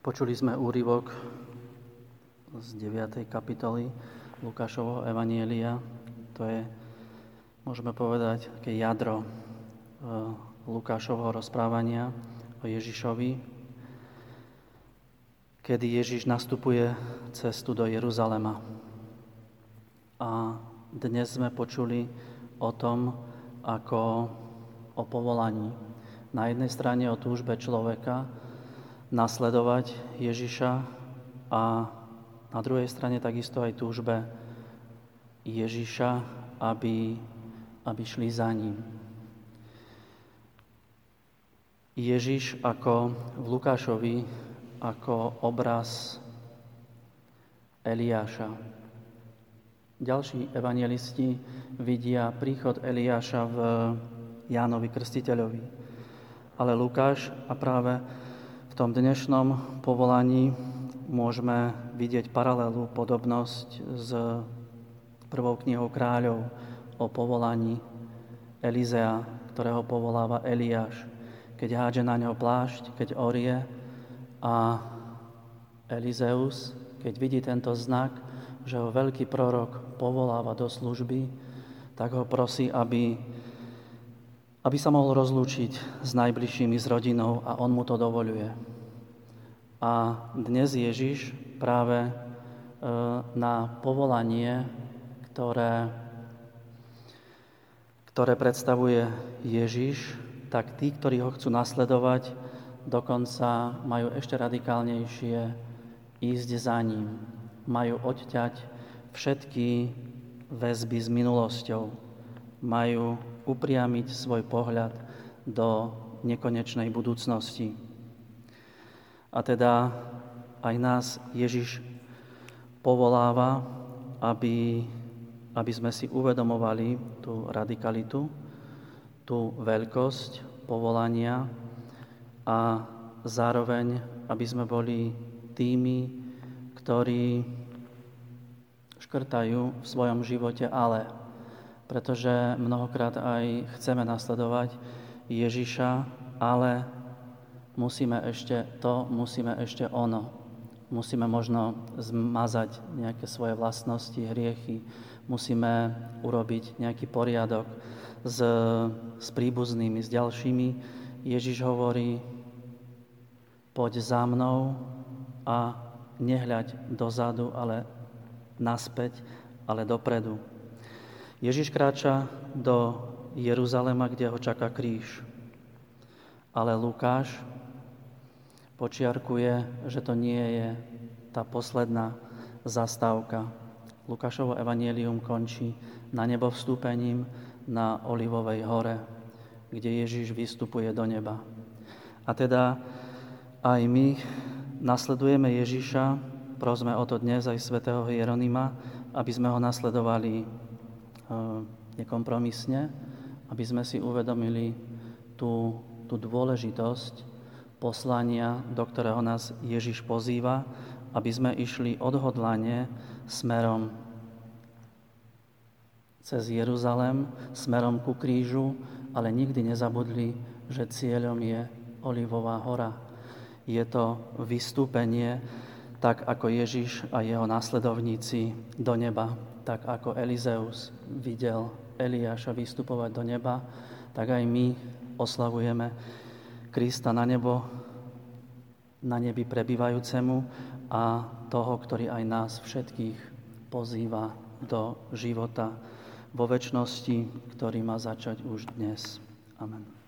Počuli sme úryvok z 9. kapitoly Lukášovho Evanielia. To je, môžeme povedať, také jadro e, Lukášovho rozprávania o Ježišovi, kedy Ježiš nastupuje cestu do Jeruzalema. A dnes sme počuli o tom, ako o povolaní. Na jednej strane o túžbe človeka, nasledovať Ježiša a na druhej strane takisto aj túžbe Ježiša, aby, aby šli za ním. Ježiš ako v Lukášovi, ako obraz Eliáša. Ďalší evangelisti vidia príchod Eliáša v Jánovi Krstiteľovi. Ale Lukáš a práve tom dnešnom povolaní môžeme vidieť paralelu, podobnosť s prvou knihou kráľov o povolaní Elizea, ktorého povoláva Eliáš, keď hádže na ňo plášť, keď orie a Elizeus, keď vidí tento znak, že ho veľký prorok povoláva do služby, tak ho prosí, aby, aby sa mohol rozlúčiť s najbližšími, s rodinou a on mu to dovoluje. A dnes Ježiš práve e, na povolanie, ktoré, ktoré predstavuje Ježiš, tak tí, ktorí ho chcú nasledovať, dokonca majú ešte radikálnejšie ísť za ním. Majú odťať všetky väzby s minulosťou. Majú upriamiť svoj pohľad do nekonečnej budúcnosti. A teda aj nás Ježiš povoláva, aby, aby sme si uvedomovali tú radikalitu, tú veľkosť povolania a zároveň, aby sme boli tými, ktorí škrtajú v svojom živote ale. Pretože mnohokrát aj chceme nasledovať Ježiša, ale musíme ešte to, musíme ešte ono. Musíme možno zmazať nejaké svoje vlastnosti, hriechy, musíme urobiť nejaký poriadok s, s príbuznými, s ďalšími. Ježiš hovorí, poď za mnou a nehľaď dozadu, ale naspäť, ale dopredu. Ježiš kráča do Jeruzalema, kde ho čaká kríž. Ale Lukáš počiarkuje, že to nie je tá posledná zastávka. Lukášovo evanielium končí na nebo vstúpením na Olivovej hore, kde Ježiš vystupuje do neba. A teda aj my nasledujeme Ježiša, prosme o to dnes aj svätého Hieronima, aby sme ho nasledovali e, nekompromisne, aby sme si uvedomili tú, tú dôležitosť poslania, do ktorého nás Ježiš pozýva, aby sme išli odhodlane smerom cez Jeruzalem, smerom ku krížu, ale nikdy nezabudli, že cieľom je Olivová hora. Je to vystúpenie, tak ako Ježiš a jeho následovníci do neba, tak ako Elizeus videl Eliáša vystupovať do neba, tak aj my oslavujeme Krista na nebo, na nebi prebývajúcemu a toho, ktorý aj nás všetkých pozýva do života vo väčšnosti, ktorý má začať už dnes. Amen.